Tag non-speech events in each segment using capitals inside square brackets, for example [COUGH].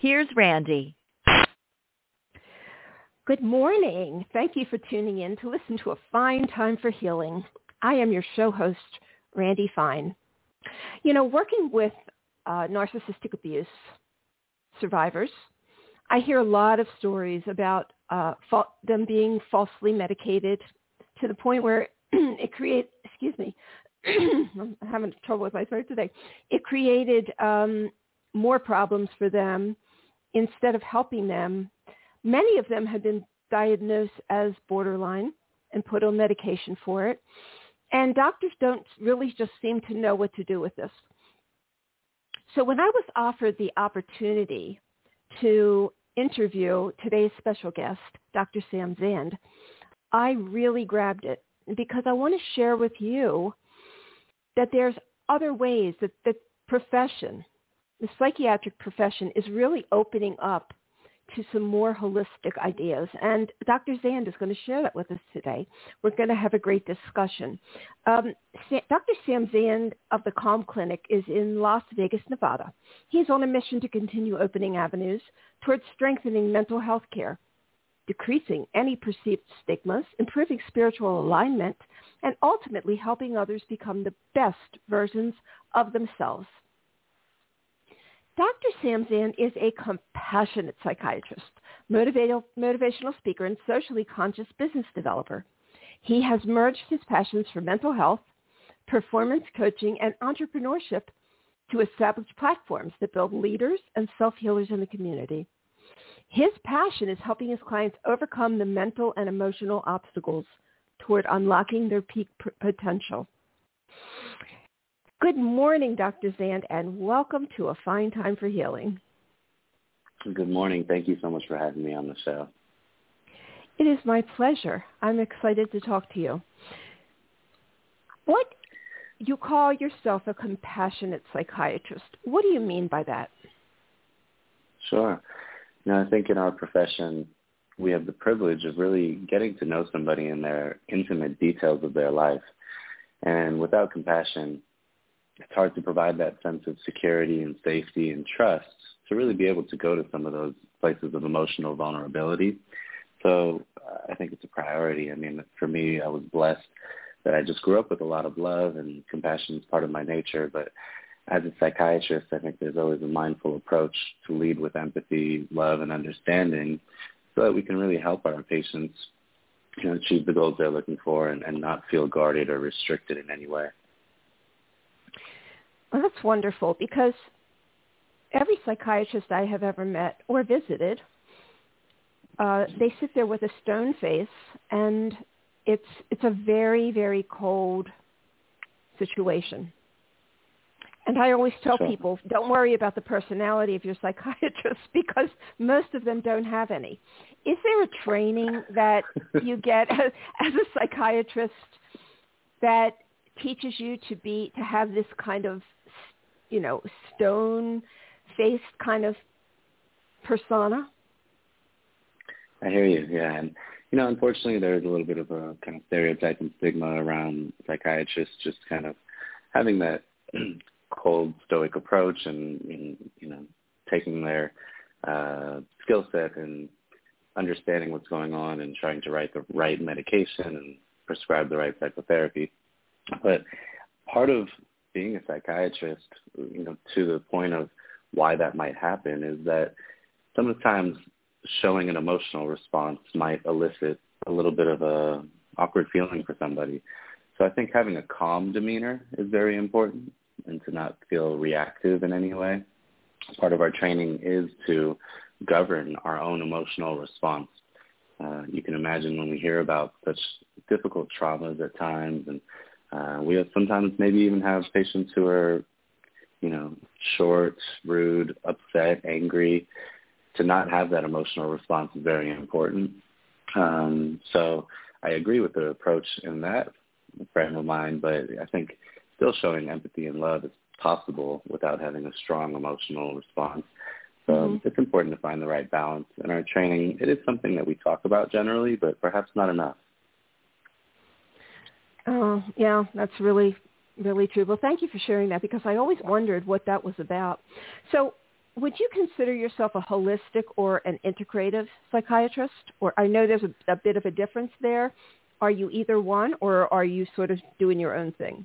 here's Randy. Good morning. Thank you for tuning in to listen to A Fine Time for Healing. I am your show host, Randy Fine. You know, working with uh, narcissistic abuse survivors, I hear a lot of stories about uh, fa- them being falsely medicated to the point where [CLEARS THROAT] it creates, excuse me, [CLEARS THROAT] I'm having trouble with my throat today. It created um, more problems for them instead of helping them. Many of them had been diagnosed as borderline and put on medication for it. And doctors don't really just seem to know what to do with this. So when I was offered the opportunity to interview today's special guest, Dr. Sam Zand, I really grabbed it because I want to share with you that there's other ways that the profession, the psychiatric profession is really opening up to some more holistic ideas. And Dr. Zand is going to share that with us today. We're going to have a great discussion. Um, Dr. Sam Zand of the Calm Clinic is in Las Vegas, Nevada. He's on a mission to continue opening avenues towards strengthening mental health care, decreasing any perceived stigmas, improving spiritual alignment, and ultimately helping others become the best versions of themselves. Dr. Sam is a compassionate psychiatrist, motivational speaker, and socially conscious business developer. He has merged his passions for mental health, performance coaching, and entrepreneurship to establish platforms that build leaders and self-healers in the community. His passion is helping his clients overcome the mental and emotional obstacles toward unlocking their peak potential. Good morning, Dr. Zand, and welcome to A Fine Time for Healing. Good morning. Thank you so much for having me on the show. It is my pleasure. I'm excited to talk to you. What you call yourself a compassionate psychiatrist. What do you mean by that? Sure. Now, I think in our profession, we have the privilege of really getting to know somebody in their intimate details of their life. And without compassion, it's hard to provide that sense of security and safety and trust to really be able to go to some of those places of emotional vulnerability. So I think it's a priority. I mean, for me, I was blessed that I just grew up with a lot of love and compassion is part of my nature. But as a psychiatrist, I think there's always a mindful approach to lead with empathy, love, and understanding so that we can really help our patients you know, achieve the goals they're looking for and, and not feel guarded or restricted in any way. Well, that's wonderful because every psychiatrist I have ever met or visited, uh, they sit there with a stone face, and it's it's a very very cold situation. And I always tell sure. people, don't worry about the personality of your psychiatrist [LAUGHS] because most of them don't have any. Is there a training that you get as, [LAUGHS] as a psychiatrist that teaches you to be to have this kind of you know, stone faced kind of persona. I hear you, yeah. And you know, unfortunately there's a little bit of a kind of stereotype and stigma around psychiatrists just kind of having that [CLEARS THROAT] cold stoic approach and, and you know, taking their uh skill set and understanding what's going on and trying to write the right medication and prescribe the right psychotherapy. But part of being a psychiatrist, you know, to the point of why that might happen is that sometimes showing an emotional response might elicit a little bit of a awkward feeling for somebody. So I think having a calm demeanor is very important and to not feel reactive in any way. Part of our training is to govern our own emotional response. Uh, you can imagine when we hear about such difficult traumas at times and uh, we have sometimes maybe even have patients who are, you know, short, rude, upset, angry. to not have that emotional response is very important. Um, so I agree with the approach in that frame of mind, but I think still showing empathy and love is possible without having a strong emotional response. So mm-hmm. it's important to find the right balance in our training. It is something that we talk about generally, but perhaps not enough. Oh, yeah, that's really, really true. Well, thank you for sharing that because I always wondered what that was about. So would you consider yourself a holistic or an integrative psychiatrist? Or I know there's a, a bit of a difference there. Are you either one or are you sort of doing your own thing?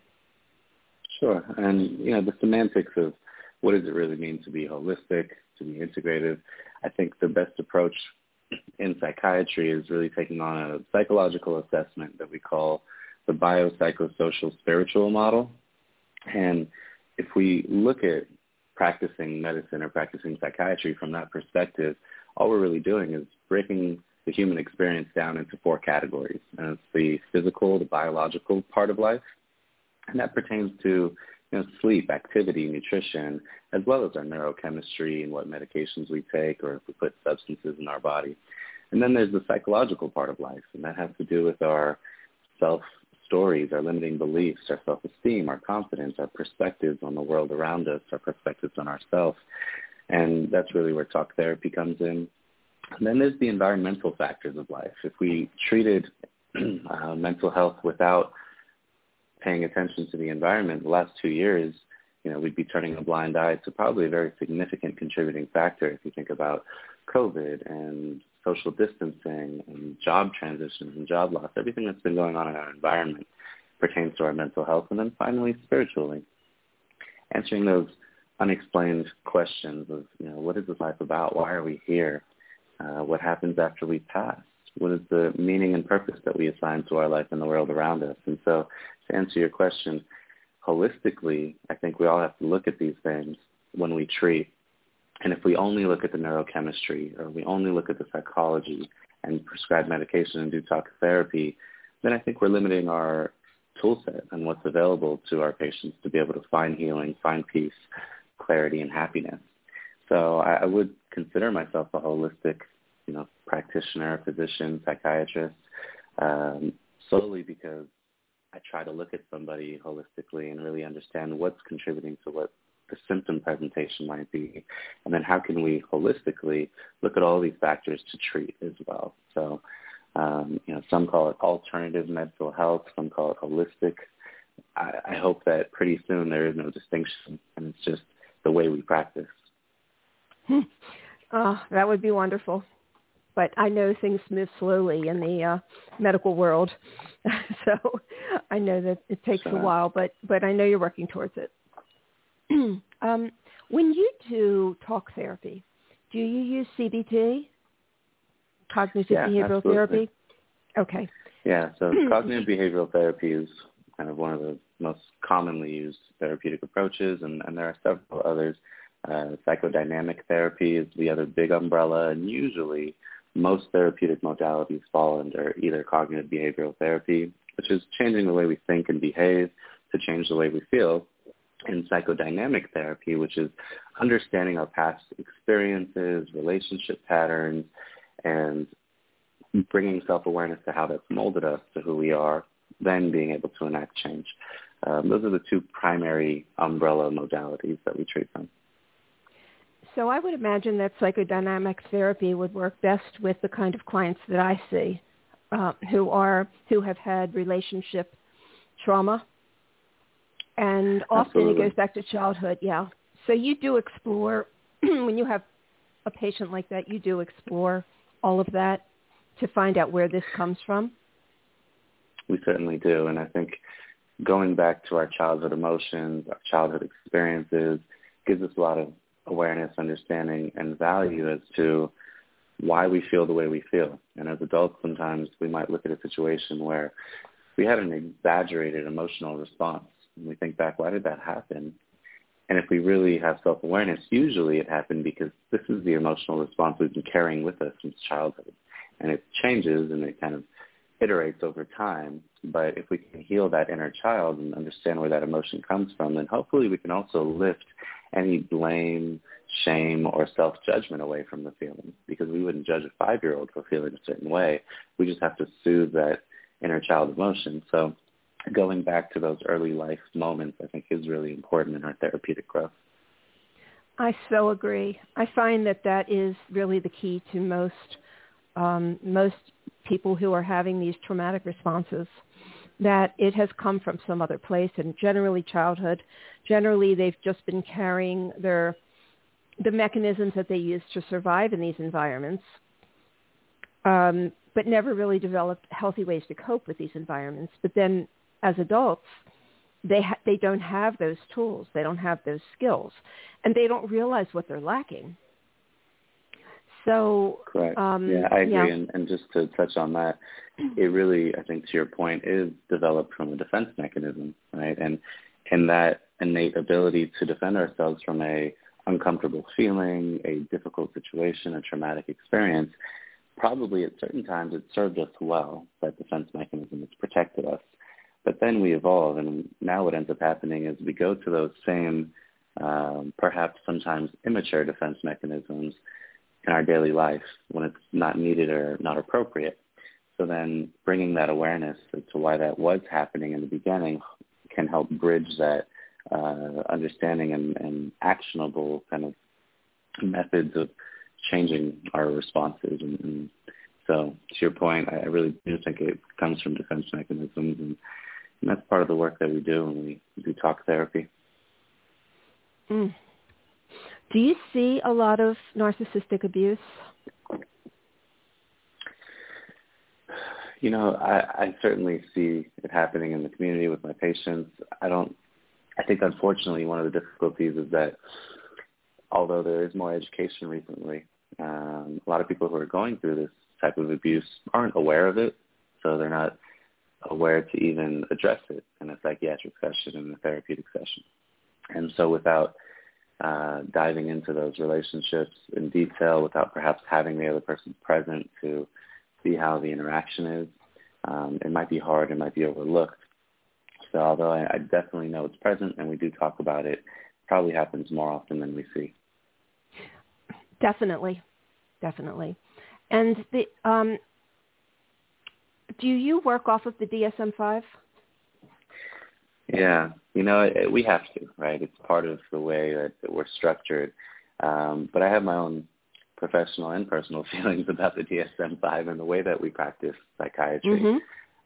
Sure. And, you know, the semantics of what does it really mean to be holistic, to be integrative, I think the best approach in psychiatry is really taking on a psychological assessment that we call the biopsychosocial spiritual model. And if we look at practicing medicine or practicing psychiatry from that perspective, all we're really doing is breaking the human experience down into four categories. And it's the physical, the biological part of life, and that pertains to you know, sleep, activity, nutrition, as well as our neurochemistry and what medications we take or if we put substances in our body. And then there's the psychological part of life, and that has to do with our self stories, our limiting beliefs, our self-esteem, our confidence, our perspectives on the world around us, our perspectives on ourselves. And that's really where talk therapy comes in. And then there's the environmental factors of life. If we treated [CLEARS THROAT] uh, mental health without paying attention to the environment the last two years, you know, we'd be turning a blind eye to probably a very significant contributing factor if you think about COVID and social distancing and job transitions and job loss, everything that's been going on in our environment pertains to our mental health. And then finally, spiritually, answering those unexplained questions of, you know, what is this life about? Why are we here? Uh, what happens after we pass? What is the meaning and purpose that we assign to our life and the world around us? And so to answer your question, holistically, I think we all have to look at these things when we treat and if we only look at the neurochemistry or we only look at the psychology and prescribe medication and do talk therapy, then I think we're limiting our tool set and what's available to our patients to be able to find healing, find peace, clarity, and happiness. So I, I would consider myself a holistic, you know, practitioner, physician, psychiatrist, um, solely because I try to look at somebody holistically and really understand what's contributing to what the symptom presentation might be, and then how can we holistically look at all these factors to treat as well. So, um, you know, some call it alternative mental health, some call it holistic. I, I hope that pretty soon there is no distinction, and it's just the way we practice. Oh, that would be wonderful. But I know things move slowly in the uh, medical world, [LAUGHS] so I know that it takes a while. But but I know you're working towards it. [CLEARS THROAT] um, when you do talk therapy, do you use CBT, cognitive yeah, behavioral absolutely. therapy? Okay. Yeah, so [CLEARS THROAT] cognitive behavioral therapy is kind of one of the most commonly used therapeutic approaches, and, and there are several others. Uh, psychodynamic therapy is the other big umbrella, and usually most therapeutic modalities fall under either cognitive behavioral therapy, which is changing the way we think and behave to change the way we feel, in psychodynamic therapy, which is understanding our past experiences, relationship patterns, and bringing self-awareness to how that's molded us to who we are, then being able to enact change. Um, those are the two primary umbrella modalities that we treat them. So I would imagine that psychodynamic therapy would work best with the kind of clients that I see, uh, who are who have had relationship trauma and often Absolutely. it goes back to childhood. Yeah. So you do explore [CLEARS THROAT] when you have a patient like that. You do explore all of that to find out where this comes from. We certainly do, and I think going back to our childhood emotions, our childhood experiences, gives us a lot of awareness, understanding, and value as to why we feel the way we feel. And as adults, sometimes we might look at a situation where we had an exaggerated emotional response and we think back, why did that happen? And if we really have self-awareness, usually it happened because this is the emotional response we've been carrying with us since childhood. And it changes and it kind of iterates over time. But if we can heal that inner child and understand where that emotion comes from, then hopefully we can also lift any blame, shame, or self-judgment away from the feeling because we wouldn't judge a five-year-old for feeling a certain way. We just have to soothe that inner child emotion. So going back to those early life moments, I think is really important in our therapeutic growth. I so agree. I find that that is really the key to most um, most people who are having these traumatic responses. That it has come from some other place, and generally childhood. Generally, they've just been carrying their the mechanisms that they use to survive in these environments, um, but never really developed healthy ways to cope with these environments. But then, as adults, they ha- they don't have those tools. They don't have those skills. And they don't realize what they're lacking. So correct. um, yeah i agree. yeah. And, and just to touch on that it really i think to your point is developed from a defense mechanism right? And and that innate ability to defend ourselves from a uncomfortable feeling a difficult situation a traumatic experience probably at certain times it served us well that defense mechanism has protected us but then we evolve, and now what ends up happening is we go to those same, um, perhaps sometimes immature defense mechanisms in our daily life when it's not needed or not appropriate. So then bringing that awareness as to why that was happening in the beginning can help bridge that uh, understanding and, and actionable kind of methods of changing our responses. And, and so to your point, I really do think it comes from defense mechanisms and and that's part of the work that we do when we do talk therapy. Mm. Do you see a lot of narcissistic abuse? You know, I, I certainly see it happening in the community with my patients. I don't. I think unfortunately one of the difficulties is that although there is more education recently, um, a lot of people who are going through this type of abuse aren't aware of it, so they're not aware to even address it in a psychiatric session and a therapeutic session. And so without uh, diving into those relationships in detail, without perhaps having the other person present to see how the interaction is, um, it might be hard, it might be overlooked. So although I, I definitely know it's present and we do talk about it, it probably happens more often than we see. Definitely, definitely. And the um, do you work off of the DSM-5? Yeah, you know, it, we have to, right? It's part of the way that, that we're structured. Um, but I have my own professional and personal [LAUGHS] feelings about the DSM-5 and the way that we practice psychiatry. Mm-hmm.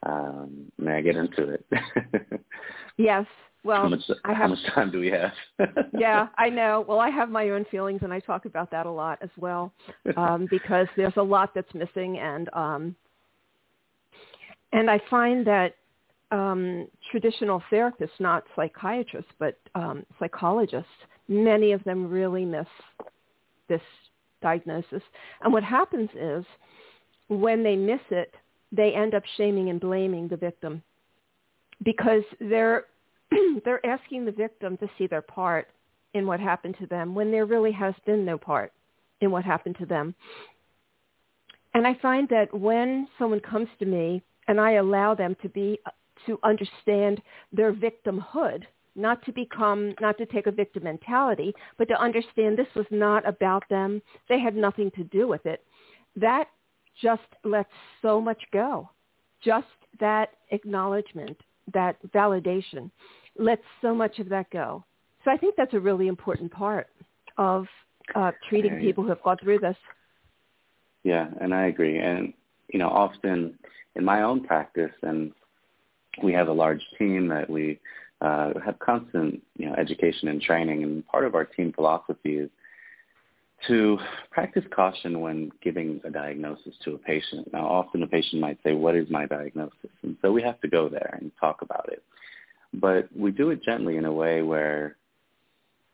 Um, may I get into it? [LAUGHS] yes. Well, how much, I have, how much time do we have? [LAUGHS] yeah, I know. Well, I have my own feelings, and I talk about that a lot as well, um, because there's a lot that's missing, and um, and I find that um, traditional therapists, not psychiatrists, but um, psychologists, many of them really miss this diagnosis. And what happens is when they miss it, they end up shaming and blaming the victim because they're [CLEARS THROAT] they're asking the victim to see their part in what happened to them when there really has been no part in what happened to them. And I find that when someone comes to me and I allow them to be to understand their victimhood, not to become not to take a victim mentality, but to understand this was not about them. They had nothing to do with it. That just lets so much go. Just that acknowledgement, that validation lets so much of that go. So I think that's a really important part of uh, treating people who have gone through this. Yeah, and I agree. And you know, often in my own practice, and we have a large team that we uh, have constant, you know, education and training. And part of our team philosophy is to practice caution when giving a diagnosis to a patient. Now, often a patient might say, "What is my diagnosis?" And so we have to go there and talk about it. But we do it gently in a way where,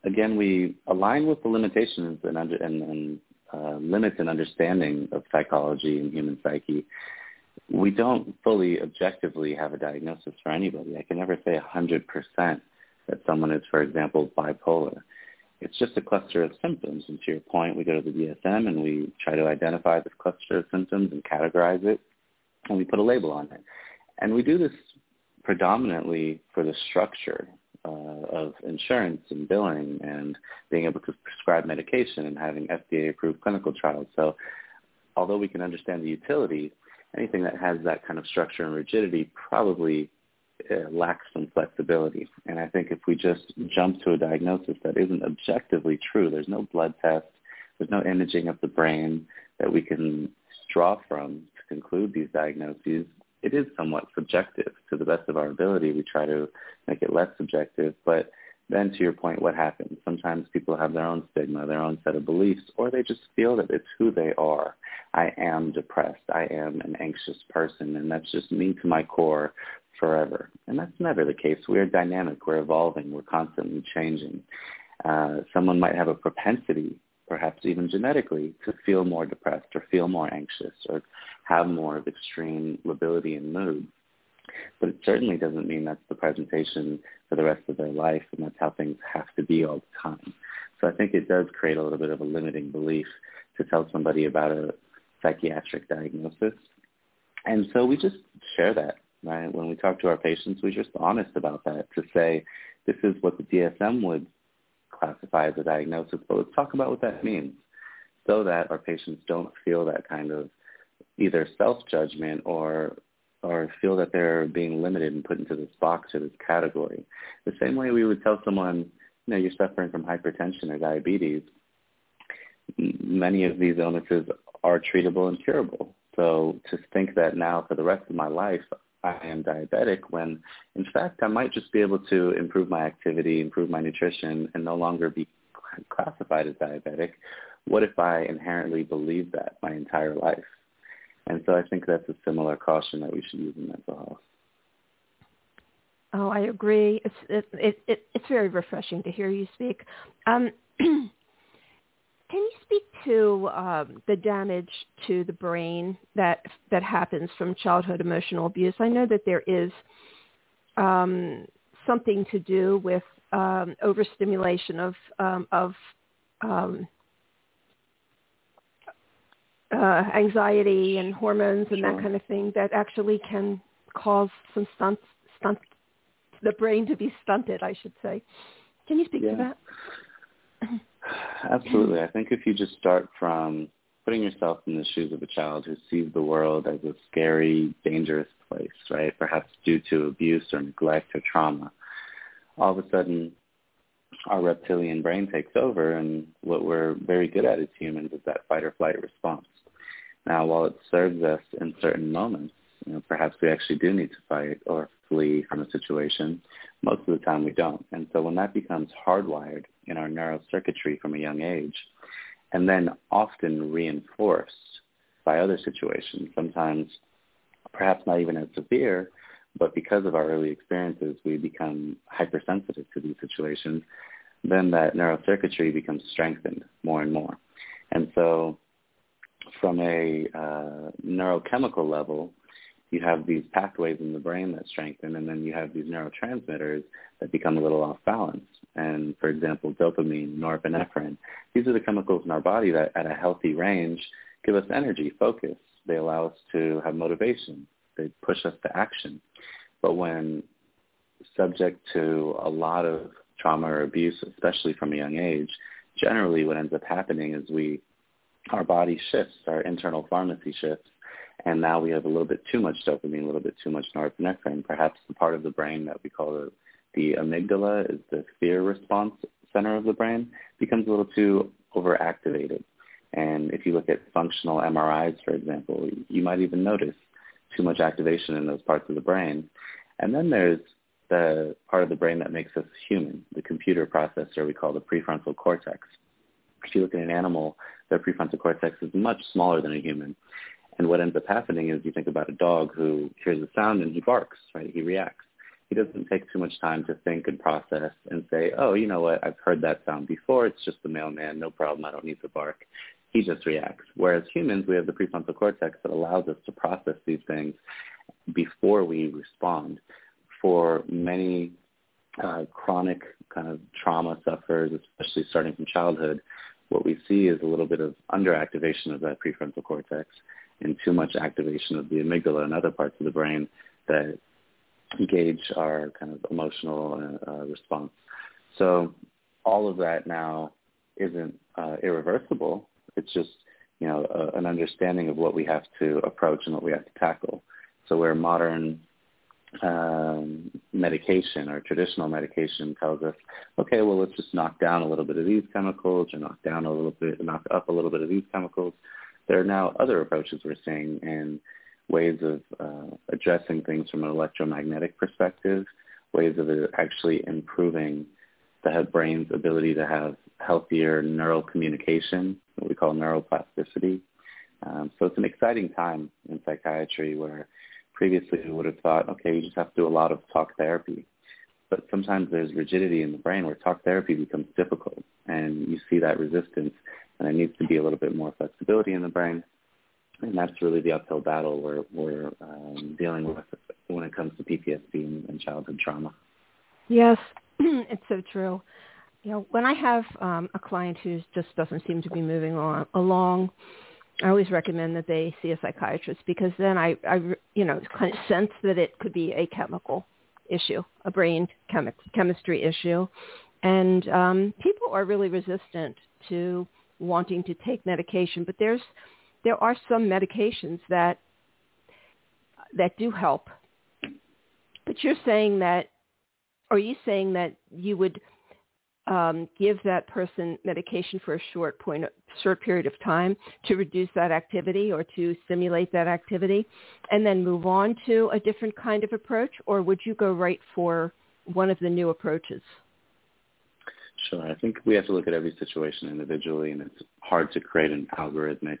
again, we align with the limitations and, under, and, and uh, limits and understanding of psychology and human psyche we don't fully objectively have a diagnosis for anybody. I can never say 100% that someone is, for example, bipolar. It's just a cluster of symptoms. And to your point, we go to the DSM and we try to identify this cluster of symptoms and categorize it, and we put a label on it. And we do this predominantly for the structure uh, of insurance and billing and being able to prescribe medication and having FDA-approved clinical trials. So although we can understand the utility, anything that has that kind of structure and rigidity probably uh, lacks some flexibility. And I think if we just jump to a diagnosis that isn't objectively true, there's no blood test, there's no imaging of the brain that we can draw from to conclude these diagnoses, it is somewhat subjective. To the best of our ability, we try to make it less subjective. But then to your point, what happens? Sometimes people have their own stigma, their own set of beliefs, or they just feel that it's who they are. I am depressed. I am an anxious person, and that's just me to my core forever. And that's never the case. We're dynamic. We're evolving. We're constantly changing. Uh, someone might have a propensity, perhaps even genetically, to feel more depressed or feel more anxious or have more of extreme lability and mood. But it certainly doesn't mean that's the presentation for the rest of their life and that's how things have to be all the time. So I think it does create a little bit of a limiting belief to tell somebody about a psychiatric diagnosis. And so we just share that, right? When we talk to our patients, we're just honest about that to say, this is what the DSM would classify as a diagnosis, but let's talk about what that means so that our patients don't feel that kind of either self-judgment or or feel that they're being limited and put into this box or this category. The same way we would tell someone, you know, you're suffering from hypertension or diabetes, many of these illnesses are treatable and curable. So to think that now for the rest of my life I am diabetic when in fact I might just be able to improve my activity, improve my nutrition and no longer be classified as diabetic. What if I inherently believe that my entire life? And so I think that's a similar caution that we should use in mental health. Oh, I agree. It's it, it, it it's very refreshing to hear you speak. Um, [CLEARS THROAT] Can you speak to um, the damage to the brain that that happens from childhood emotional abuse? I know that there is um, something to do with um, overstimulation of um, of um, uh, anxiety and hormones and sure. that kind of thing that actually can cause some stunt stunt the brain to be stunted. I should say. Can you speak yeah. to that? [SIGHS] Absolutely. I think if you just start from putting yourself in the shoes of a child who sees the world as a scary, dangerous place, right? Perhaps due to abuse or neglect or trauma. All of a sudden, our reptilian brain takes over, and what we're very good at as humans is that fight or flight response. Now, while it serves us in certain moments, you know, perhaps we actually do need to fight or flee from a situation. Most of the time we don't. And so when that becomes hardwired in our neural circuitry from a young age, and then often reinforced by other situations, sometimes perhaps not even as severe, but because of our early experiences, we become hypersensitive to these situations, then that neural circuitry becomes strengthened more and more. And so from a uh, neurochemical level, you have these pathways in the brain that strengthen, and then you have these neurotransmitters that become a little off balance. And for example, dopamine, norepinephrine, these are the chemicals in our body that at a healthy range give us energy, focus. They allow us to have motivation. They push us to action. But when subject to a lot of trauma or abuse, especially from a young age, generally what ends up happening is we, our body shifts, our internal pharmacy shifts, and now we have a little bit too much dopamine, a little bit too much norepinephrine. Perhaps the part of the brain that we call the, the amygdala is the fear response center of the brain becomes a little too overactivated. And if you look at functional MRIs, for example, you might even notice too much activation in those parts of the brain. And then there's the part of the brain that makes us human, the computer processor we call the prefrontal cortex. If you look at an animal, their prefrontal cortex is much smaller than a human. And what ends up happening is you think about a dog who hears a sound and he barks, right? He reacts. He doesn't take too much time to think and process and say, oh, you know what? I've heard that sound before. It's just the mailman. No problem. I don't need to bark. He just reacts. Whereas humans, we have the prefrontal cortex that allows us to process these things before we respond. For many uh, chronic kind of trauma sufferers, especially starting from childhood, what we see is a little bit of underactivation of that prefrontal cortex and too much activation of the amygdala and other parts of the brain that gauge our kind of emotional uh, response. So all of that now isn't uh, irreversible. It's just you know a, an understanding of what we have to approach and what we have to tackle. So where modern um, medication or traditional medication tells us, okay, well let's just knock down a little bit of these chemicals or knock down a little bit, knock up a little bit of these chemicals. There are now other approaches we're seeing and ways of uh, addressing things from an electromagnetic perspective, ways of actually improving the brain's ability to have healthier neural communication, what we call neuroplasticity. Um, so it's an exciting time in psychiatry where previously we would have thought, okay, you just have to do a lot of talk therapy. But sometimes there's rigidity in the brain where talk therapy becomes difficult and you see that resistance and there needs to be a little bit more flexibility in the brain. And that's really the uphill battle we're, we're um, dealing with when it comes to PTSD and, and childhood trauma. Yes, [CLEARS THROAT] it's so true. You know, when I have um, a client who just doesn't seem to be moving on, along, I always recommend that they see a psychiatrist because then I, I you know, kind of sense that it could be a chemical issue, a brain chemi- chemistry issue. And um, people are really resistant to wanting to take medication, but there's there are some medications that that do help. But you're saying that are you saying that you would um, give that person medication for a short point, short period of time to reduce that activity or to stimulate that activity, and then move on to a different kind of approach, or would you go right for one of the new approaches? Sure. I think we have to look at every situation individually, and it's hard to create an algorithmic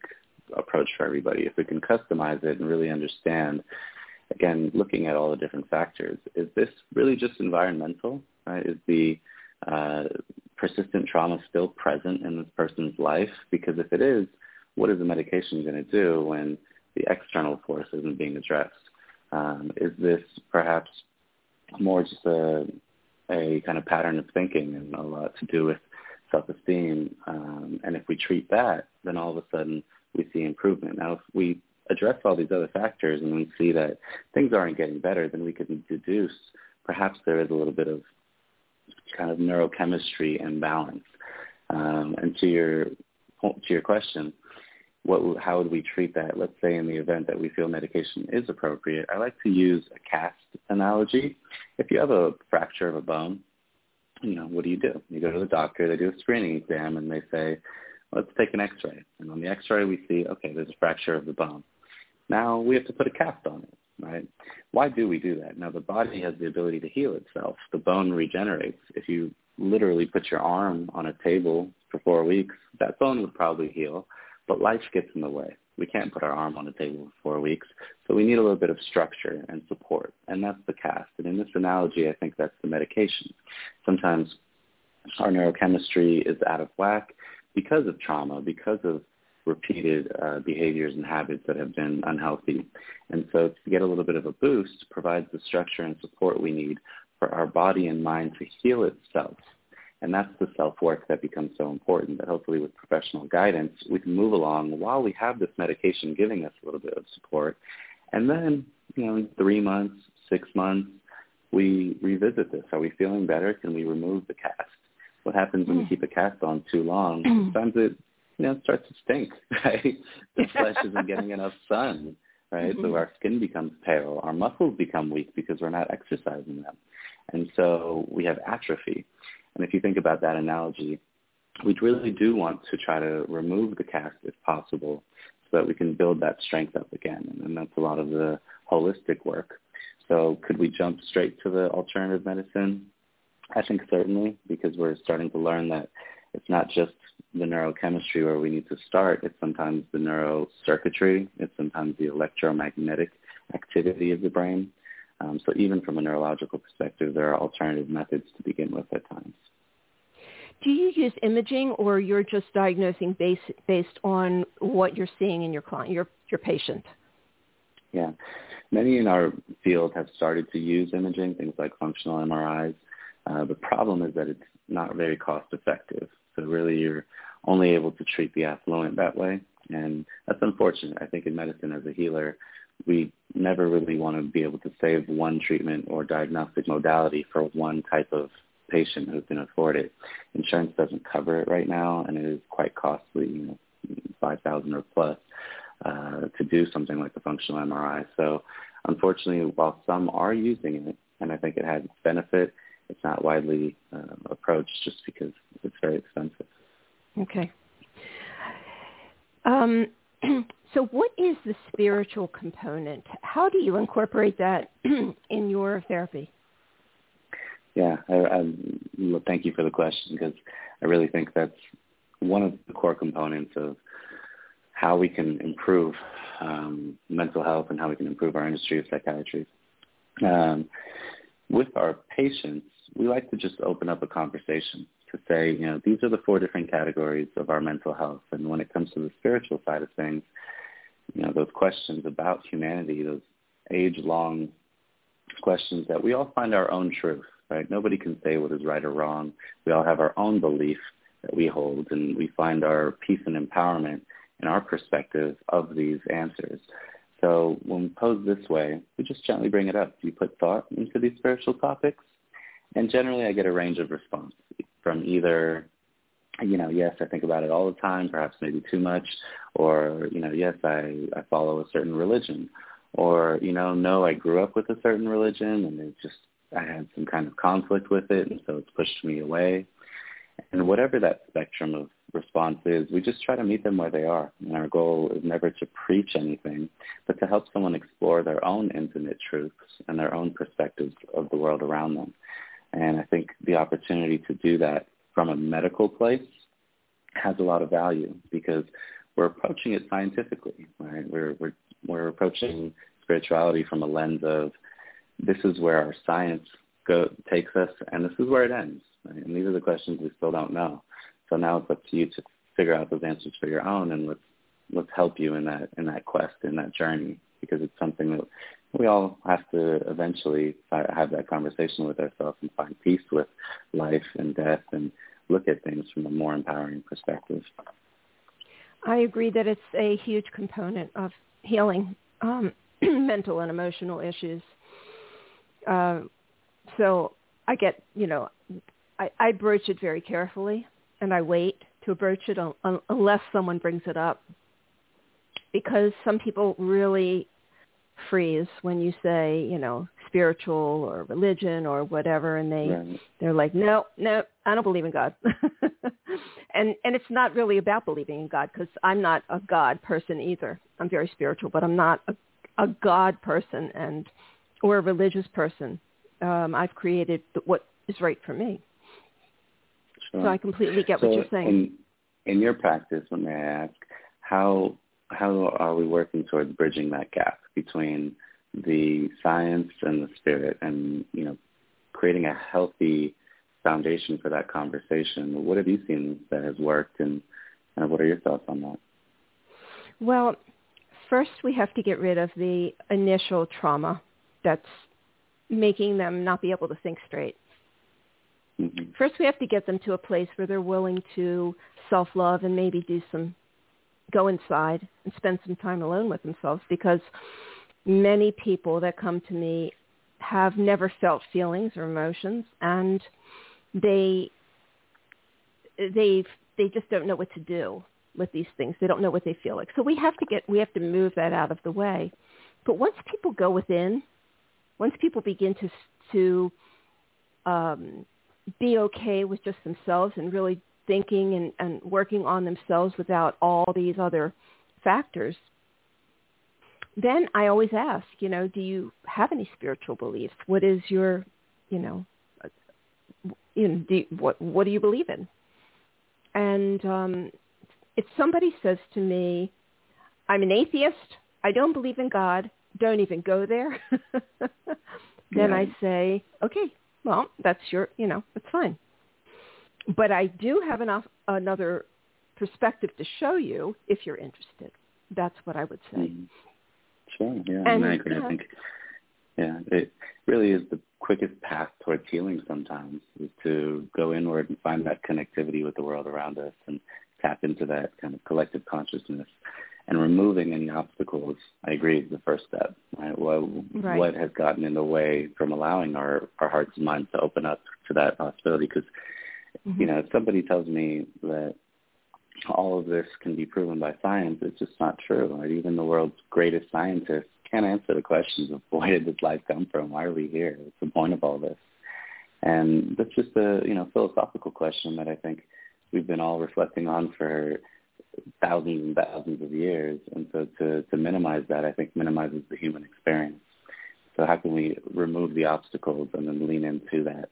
approach for everybody. If we can customize it and really understand again, looking at all the different factors, is this really just environmental? Right? Is the uh, persistent trauma still present in this person's life? Because if it is, what is the medication going to do when the external force isn't being addressed? Um, is this perhaps more just a, a kind of pattern of thinking and a lot to do with self-esteem? Um, and if we treat that, then all of a sudden we see improvement. Now, if we address all these other factors and we see that things aren't getting better, then we can deduce perhaps there is a little bit of kind of neurochemistry imbalance. Um, and to your to your question, what how would we treat that? Let's say in the event that we feel medication is appropriate, I like to use a cast analogy. If you have a fracture of a bone, you know what do you do? You go to the doctor, they do a screening exam, and they say, let's take an X-ray. And on the X-ray, we see okay, there's a fracture of the bone. Now we have to put a cast on it, right? Why do we do that? Now the body has the ability to heal itself. The bone regenerates. If you literally put your arm on a table for four weeks, that bone would probably heal, but life gets in the way. We can't put our arm on a table for four weeks, so we need a little bit of structure and support, and that's the cast. And in this analogy, I think that's the medication. Sometimes our neurochemistry is out of whack because of trauma, because of repeated uh, behaviors and habits that have been unhealthy. And so to get a little bit of a boost provides the structure and support we need for our body and mind to heal itself. And that's the self-work that becomes so important that hopefully with professional guidance, we can move along while we have this medication giving us a little bit of support. And then, you know, in three months, six months, we revisit this. Are we feeling better? Can we remove the cast? What happens when we mm. keep a cast on too long? Sometimes it you know, it starts to stink, [LAUGHS] right? The flesh isn't getting enough sun, right? Mm-hmm. So our skin becomes pale. Our muscles become weak because we're not exercising them. And so we have atrophy. And if you think about that analogy, we really do want to try to remove the cast if possible so that we can build that strength up again. And that's a lot of the holistic work. So could we jump straight to the alternative medicine? I think certainly because we're starting to learn that it's not just the neurochemistry where we need to start. It's sometimes the neurocircuitry. It's sometimes the electromagnetic activity of the brain. Um, so even from a neurological perspective, there are alternative methods to begin with at times. Do you use imaging, or you're just diagnosing based based on what you're seeing in your client, your your patient? Yeah, many in our field have started to use imaging, things like functional MRIs. Uh, the problem is that it's not very cost effective. So really you're only able to treat the affluent that way. And that's unfortunate. I think in medicine as a healer, we never really want to be able to save one treatment or diagnostic modality for one type of patient who can afford it. Insurance doesn't cover it right now, and it is quite costly, you know, five thousand or plus uh, to do something like a functional MRI. So, unfortunately, while some are using it, and I think it has its benefit, it's not widely uh, approached just because it's very expensive. Okay. Um, [CLEARS THROAT] so what is the spiritual component? How do you incorporate that [CLEARS THROAT] in your therapy? Yeah, I, I, thank you for the question because I really think that's one of the core components of how we can improve um, mental health and how we can improve our industry of psychiatry. Um, with our patients, we like to just open up a conversation to say, you know, these are the four different categories of our mental health. And when it comes to the spiritual side of things, you know, those questions about humanity, those age-long questions that we all find our own truth, right? Nobody can say what is right or wrong. We all have our own belief that we hold, and we find our peace and empowerment in our perspective of these answers. So when we pose this way, we just gently bring it up. You put thought into these spiritual topics? And generally I get a range of response from either, you know, yes, I think about it all the time, perhaps maybe too much, or, you know, yes, I, I follow a certain religion, or, you know, no, I grew up with a certain religion and it just, I had some kind of conflict with it and so it's pushed me away. And whatever that spectrum of response is, we just try to meet them where they are. And our goal is never to preach anything, but to help someone explore their own intimate truths and their own perspectives of the world around them. And I think the opportunity to do that from a medical place has a lot of value because we're approaching it scientifically, right? We're, we're, we're approaching spirituality from a lens of this is where our science go, takes us and this is where it ends. Right? And these are the questions we still don't know. So now it's up to you to figure out those answers for your own and let's, let's help you in that, in that quest, in that journey, because it's something that we all have to eventually have that conversation with ourselves and find peace with life and death and look at things from a more empowering perspective. I agree that it's a huge component of healing um, [CLEARS THROAT] mental and emotional issues. Uh, so I get, you know, I, I broach it very carefully, and I wait to broach it un- unless someone brings it up, because some people really freeze when you say, you know, spiritual or religion or whatever, and they right. they're like, no, no, I don't believe in God, [LAUGHS] and and it's not really about believing in God because I'm not a God person either. I'm very spiritual, but I'm not a, a God person and or a religious person. Um, I've created what is right for me. Sure. So I completely get so what you're saying. In, in your practice, when I ask, how how are we working towards bridging that gap between the science and the spirit and, you know, creating a healthy foundation for that conversation? What have you seen that has worked and uh, what are your thoughts on that? Well, first we have to get rid of the initial trauma that's making them not be able to think straight. Mm-hmm. First we have to get them to a place where they're willing to self-love and maybe do some go inside and spend some time alone with themselves because many people that come to me have never felt feelings or emotions and they they they just don't know what to do with these things. They don't know what they feel like. So we have to get we have to move that out of the way. But once people go within, once people begin to to um, be okay with just themselves and really thinking and, and working on themselves without all these other factors, then I always ask, you know, do you have any spiritual beliefs? What is your, you know, you know, do you, what what do you believe in? And um, if somebody says to me, I'm an atheist, I don't believe in God, don't even go there, [LAUGHS] then yeah. I say, okay, well, that's your, you know, that's fine but I do have enough, another perspective to show you if you're interested. That's what I would say. Mm-hmm. Sure. Yeah, and, I agree. I think, yeah, it really is the quickest path towards healing. Sometimes is to go inward and find that connectivity with the world around us and tap into that kind of collective consciousness. And removing any obstacles, I agree, is the first step. Right? What, right. what has gotten in the way from allowing our, our hearts and minds to open up to that possibility? Because, mm-hmm. you know, if somebody tells me that all of this can be proven by science, it's just not true. Right? Even the world's greatest scientists can't answer the questions of [LAUGHS] where did this life come from? Why are we here? What's the point of all this? And that's just a you know philosophical question that I think we've been all reflecting on for thousands and thousands of years. And so to, to minimize that, I think minimizes the human experience. So how can we remove the obstacles and then lean into that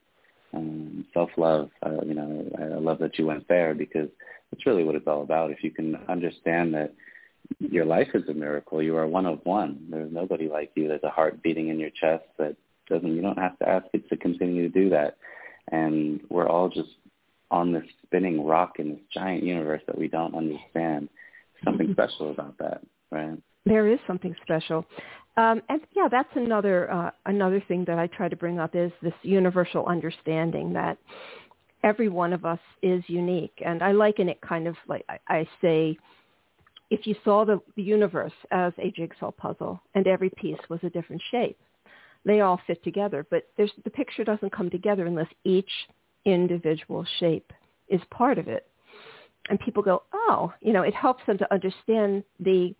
um, self-love? Uh, you know, I love that you went there because it's really what it's all about. If you can understand that your life is a miracle, you are one of one. There's nobody like you. There's a heart beating in your chest that doesn't. You don't have to ask it to continue to do that. And we're all just on this spinning rock in this giant universe that we don't understand. Something mm-hmm. [LAUGHS] special about that, right? There is something special. Um, and yeah, that's another uh, another thing that I try to bring up is this universal understanding that every one of us is unique. And I liken it kind of like I, I say, if you saw the, the universe as a jigsaw puzzle and every piece was a different shape, they all fit together. But there's, the picture doesn't come together unless each individual shape is part of it. And people go, oh, you know, it helps them to understand the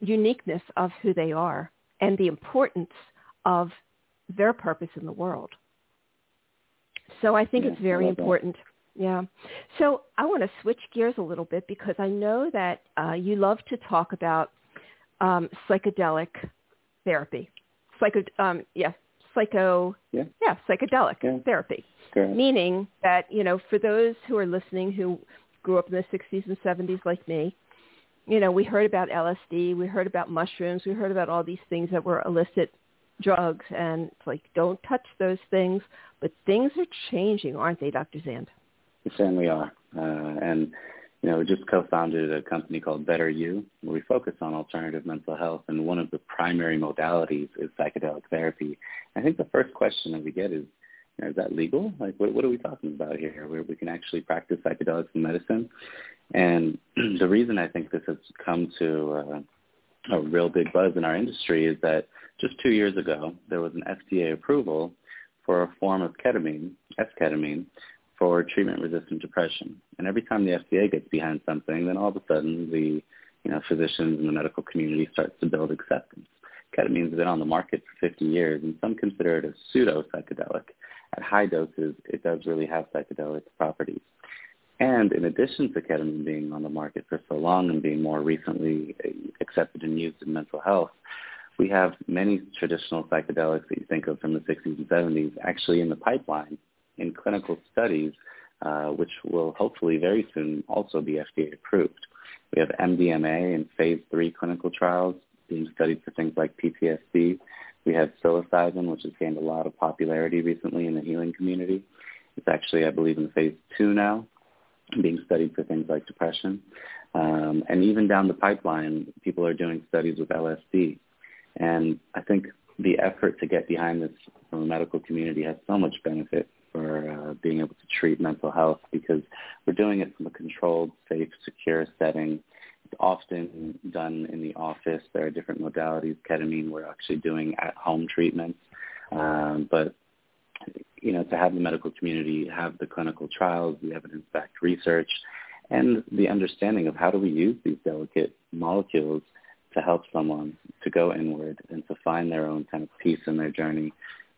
uniqueness of who they are and the importance of their purpose in the world. So I think yeah, it's very important. That. Yeah. So I want to switch gears a little bit because I know that uh, you love to talk about um, psychedelic therapy. Psycho, um, yeah, psycho, yeah, yeah psychedelic yeah. therapy. Correct. Meaning that, you know, for those who are listening who grew up in the 60s and 70s like me, you know, we heard about LSD, we heard about mushrooms, we heard about all these things that were illicit drugs, and it's like, don't touch those things. But things are changing, aren't they, Dr. Zand? Certainly are. Uh, and, you know, we just co-founded a company called Better U, where we focus on alternative mental health, and one of the primary modalities is psychedelic therapy. I think the first question that we get is, you know, is that legal? Like, what, what are we talking about here, where we can actually practice psychedelics in medicine? And [CLEARS THROAT] the reason I think this has come to uh, a real big buzz in our industry is that just two years ago, there was an FDA approval for a form of ketamine, esketamine, for treatment-resistant depression. And every time the FDA gets behind something, then all of a sudden the you know, physicians and the medical community starts to build acceptance. Ketamine's been on the market for 50 years, and some consider it a pseudo-psychedelic. At high doses, it does really have psychedelic properties. And in addition to ketamine being on the market for so long and being more recently accepted and used in mental health, we have many traditional psychedelics that you think of from the 60s and 70s actually in the pipeline in clinical studies, uh, which will hopefully very soon also be FDA approved. We have MDMA in phase three clinical trials being studied for things like PTSD. We have psilocybin, which has gained a lot of popularity recently in the healing community. It's actually, I believe, in phase two now, being studied for things like depression. Um, and even down the pipeline, people are doing studies with LSD. And I think the effort to get behind this from the medical community has so much benefit for uh, being able to treat mental health because we're doing it from a controlled, safe, secure setting. It's often done in the office. There are different modalities. Ketamine, we're actually doing at-home treatments. Um, but, you know, to have the medical community have the clinical trials, the evidence-backed research, and the understanding of how do we use these delicate molecules – to help someone to go inward and to find their own kind of peace in their journey.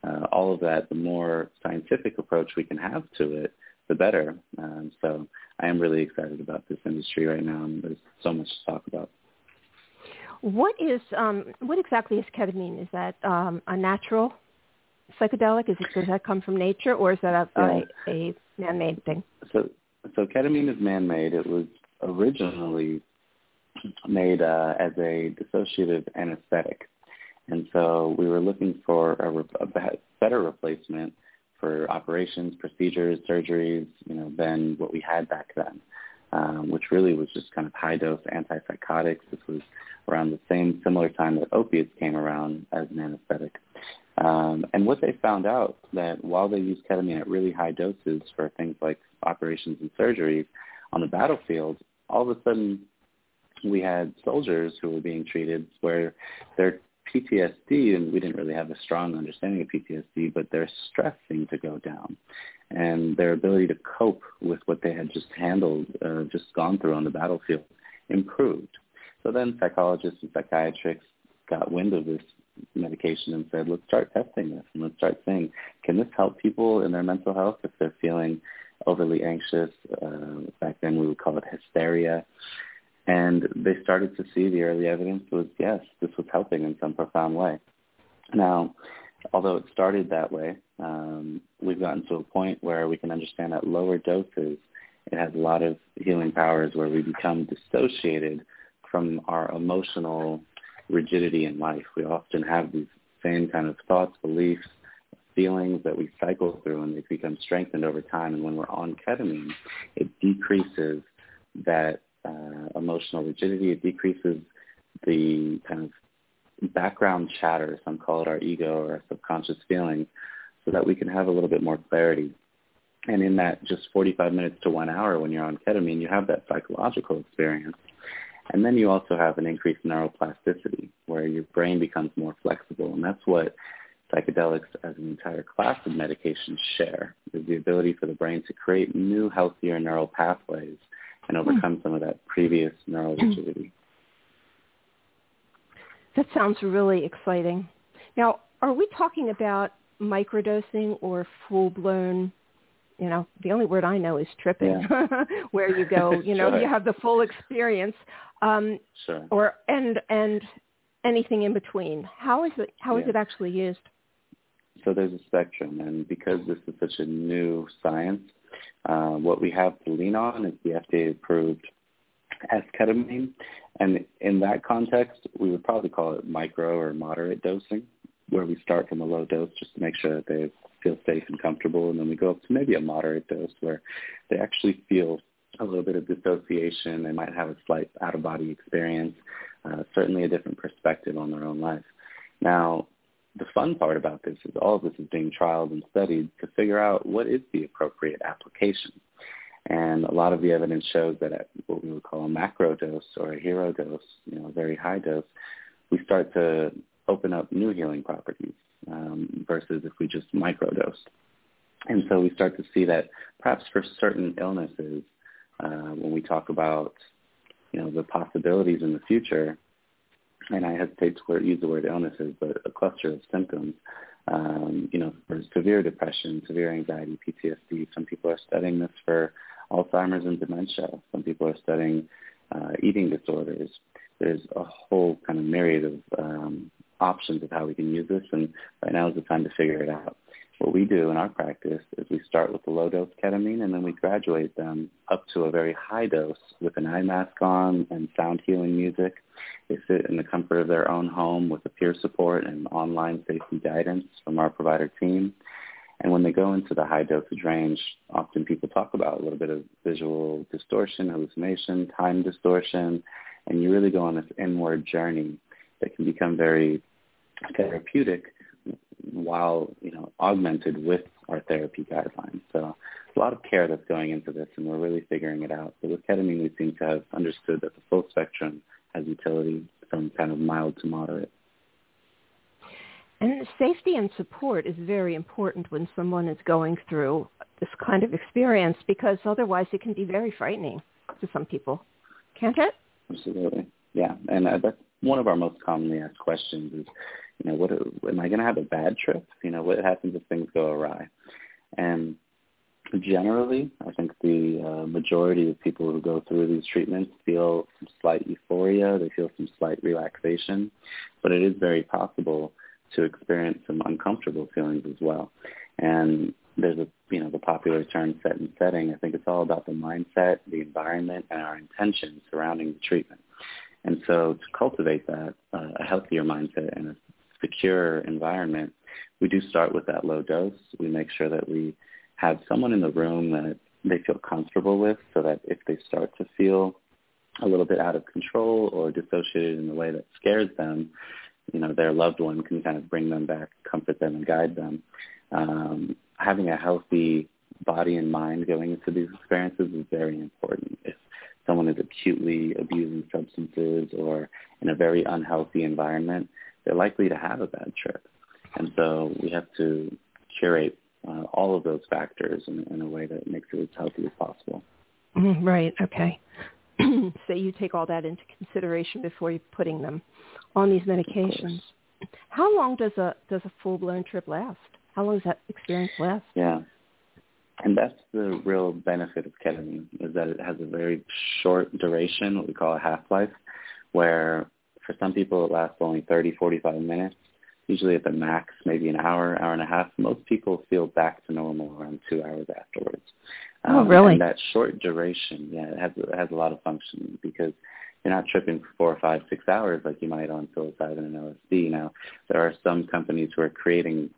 Uh, all of that, the more scientific approach we can have to it, the better. Um, so I am really excited about this industry right now, and there's so much to talk about. What is um, what exactly is ketamine? Is that um, a natural psychedelic? Is it, does that come from nature, or is that a, yeah. a, a man-made thing? So, so ketamine is man-made. It was originally made uh, as a dissociative anesthetic. And so we were looking for a, re- a better replacement for operations, procedures, surgeries, you know, than what we had back then, um, which really was just kind of high-dose antipsychotics. This was around the same similar time that opiates came around as an anesthetic. Um, and what they found out that while they used ketamine at really high doses for things like operations and surgeries, on the battlefield, all of a sudden we had soldiers who were being treated where their PTSD, and we didn't really have a strong understanding of PTSD, but their stress seemed to go down, and their ability to cope with what they had just handled, uh, just gone through on the battlefield, improved. So then psychologists and psychiatrists got wind of this medication and said, let's start testing this and let's start saying, can this help people in their mental health if they're feeling overly anxious? Uh, back then we would call it hysteria. And they started to see the early evidence was, yes, this was helping in some profound way. Now, although it started that way, um, we've gotten to a point where we can understand at lower doses, it has a lot of healing powers where we become dissociated from our emotional rigidity in life. We often have these same kind of thoughts, beliefs, feelings that we cycle through and they become strengthened over time. And when we're on ketamine, it decreases that uh, emotional rigidity. It decreases the kind of background chatter, some call it our ego or our subconscious feelings, so that we can have a little bit more clarity. And in that just 45 minutes to one hour when you're on ketamine, you have that psychological experience. And then you also have an increase in neuroplasticity where your brain becomes more flexible. And that's what psychedelics as an entire class of medications share, is the ability for the brain to create new, healthier neural pathways and hmm. overcome mm. some of that previous neural rigidity. That sounds really exciting. Now, are we talking about microdosing or full-blown you know the only word i know is tripping yeah. [LAUGHS] where you go you know [LAUGHS] sure. you have the full experience um sure. or and and anything in between how is it how yeah. is it actually used so there's a spectrum and because this is such a new science uh, what we have to lean on is the fda approved esketamine and in that context we would probably call it micro or moderate dosing where we start from a low dose just to make sure that they feel safe and comfortable, and then we go up to maybe a moderate dose where they actually feel a little bit of dissociation. They might have a slight out-of-body experience, uh, certainly a different perspective on their own life. Now, the fun part about this is all of this is being trialed and studied to figure out what is the appropriate application. And a lot of the evidence shows that at what we would call a macro dose or a hero dose, you know, a very high dose, we start to open up new healing properties um, versus if we just microdose. And so we start to see that perhaps for certain illnesses, uh, when we talk about you know the possibilities in the future, and I hesitate to use the word illnesses, but a cluster of symptoms. Um, you know, for severe depression, severe anxiety, PTSD. Some people are studying this for Alzheimer's and dementia. Some people are studying uh, eating disorders. There's a whole kind of myriad of um, options of how we can use this, and right now is the time to figure it out. What we do in our practice is we start with the low dose ketamine, and then we graduate them up to a very high dose with an eye mask on and sound healing music. They sit in the comfort of their own home with the peer support and online safety guidance from our provider team. And when they go into the high dosage range, often people talk about a little bit of visual distortion, hallucination, time distortion, and you really go on this inward journey that can become very therapeutic while you know augmented with our therapy guidelines. So a lot of care that's going into this, and we're really figuring it out. But with ketamine, we seem to have understood that the full spectrum has utility from kind of mild to moderate. And safety and support is very important when someone is going through this kind of experience because otherwise it can be very frightening to some people, can't it? Absolutely, yeah. And uh, that's one of our most commonly asked questions is, you know, what am I going to have a bad trip? You know, what happens if things go awry? And generally, I think the uh, majority of people who go through these treatments feel some slight euphoria. They feel some slight relaxation, but it is very possible to experience some uncomfortable feelings as well. And there's a you know the popular term set and setting. I think it's all about the mindset, the environment, and our intention surrounding the treatment. And so to cultivate that, uh, a healthier mindset and a secure environment, we do start with that low dose. We make sure that we have someone in the room that they feel comfortable with so that if they start to feel a little bit out of control or dissociated in a way that scares them, you know, their loved one can kind of bring them back, comfort them, and guide them. Um, having a healthy body and mind going into these experiences is very important. If someone is acutely abusing substances or in a very unhealthy environment, they're likely to have a bad trip. And so we have to curate uh, all of those factors in, in, a way that makes it as healthy as possible. Mm-hmm. Right. Okay. [CLEARS THROAT] so you take all that into consideration before you're putting them on these medications. How long does a does a full blown trip last? How long does that experience last? Yeah. And that's the real benefit of ketamine is that it has a very short duration, what we call a half-life, where for some people it lasts only 30, 45 minutes usually at the max, maybe an hour, hour and a half. Most people feel back to normal around two hours afterwards. Oh, um, oh, really? And that short duration, yeah, it has it has a lot of function because you're not tripping for four or five, six hours like you might on psilocybin and LSD. Now, there are some companies who are creating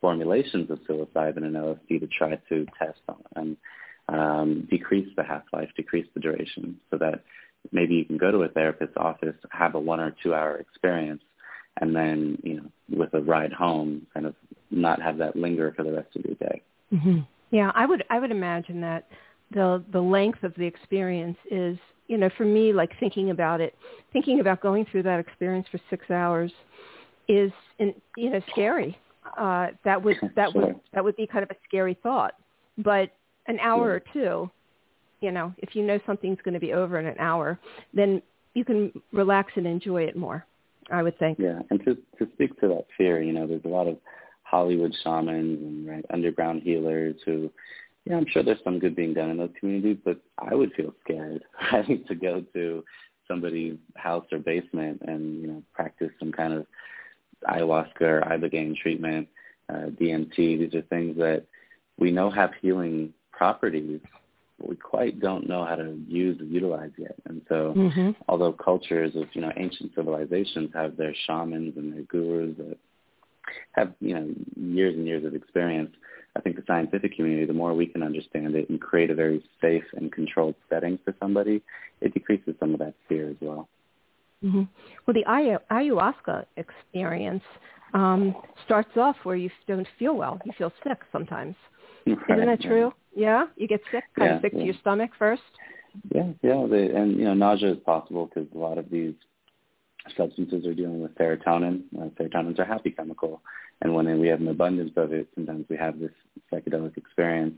formulations of psilocybin and LSD to try to test on and um, decrease the half-life, decrease the duration, so that maybe you can go to a therapist's office, have a one or two hour experience, and then you know with a ride home, kind of not have that linger for the rest of your day. Mm-hmm. Yeah, I would I would imagine that the the length of the experience is you know for me like thinking about it, thinking about going through that experience for six hours is in, you know scary. Uh, that would [LAUGHS] that sure. would that would be kind of a scary thought. But an hour or two, you know, if you know something's going to be over in an hour, then you can relax and enjoy it more. I would think. Yeah, and to to speak to that fear, you know, there's a lot of Hollywood shamans and right, underground healers who, know, I'm sure there's some good being done in those communities, but I would feel scared [LAUGHS] having to go to somebody's house or basement and you know practice some kind of ayahuasca or ibogaine treatment, uh, DMT. These are things that we know have healing properties, we quite don't know how to use or utilize yet. And so, mm-hmm. although cultures of you know ancient civilizations have their shamans and their gurus that have you know years and years of experience, I think the scientific community, the more we can understand it and create a very safe and controlled setting for somebody, it decreases some of that fear as well. Mm-hmm. Well, the ayahuasca experience um, starts off where you don't feel well; you feel sick sometimes. Right, Isn't that true? Yeah, you get sick, kind yeah, of sick yeah. to your stomach first. Yeah, yeah, they, and you know nausea is possible because a lot of these substances are dealing with serotonin. Uh, serotonin is a happy chemical, and when we have an abundance of it, sometimes we have this psychedelic experience.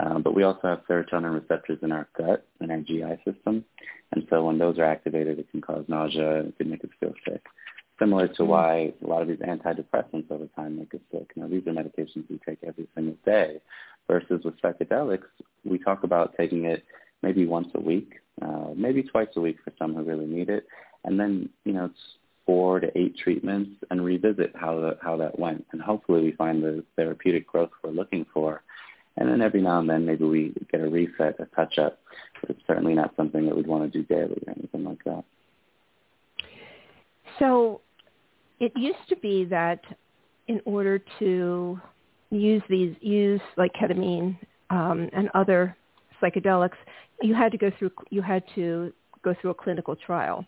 Um, but we also have serotonin receptors in our gut and our GI system, and so when those are activated, it can cause nausea. It can make us feel sick. Similar to mm-hmm. why a lot of these antidepressants over time make us sick. Know, these are medications we take every single day, versus with psychedelics, we talk about taking it maybe once a week, uh, maybe twice a week for some who really need it, and then you know it's four to eight treatments and revisit how the, how that went, and hopefully we find the therapeutic growth we're looking for. And then every now and then maybe we get a reset, a touch up, but it's certainly not something that we'd want to do daily or anything like that. So it used to be that in order to use these use like ketamine um, and other psychedelics, you had to go through you had to go through a clinical trial.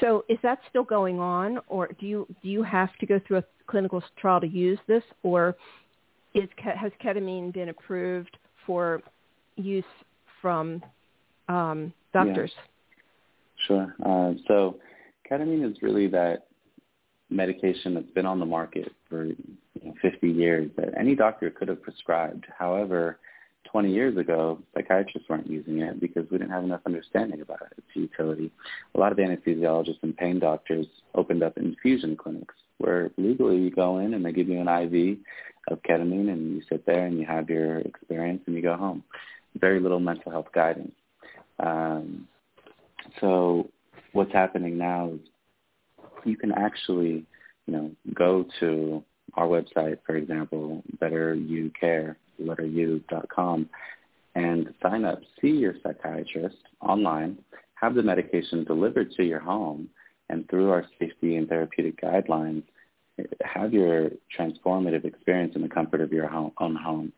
So is that still going on, or do you do you have to go through a clinical trial to use this, or is has ketamine been approved for use from um, doctors? Yeah. Sure. Uh, so ketamine is really that medication that's been on the market for you know, 50 years that any doctor could have prescribed. However, 20 years ago, psychiatrists weren't using it because we didn't have enough understanding about its utility. A lot of anesthesiologists and pain doctors opened up infusion clinics where legally you go in and they give you an IV of ketamine and you sit there and you have your experience and you go home. Very little mental health guidance. Um, so what's happening now is you can actually, you know, go to our website, for example, betterucare, betteru.com, and sign up, see your psychiatrist online, have the medication delivered to your home, and through our safety and therapeutic guidelines, have your transformative experience in the comfort of your own home.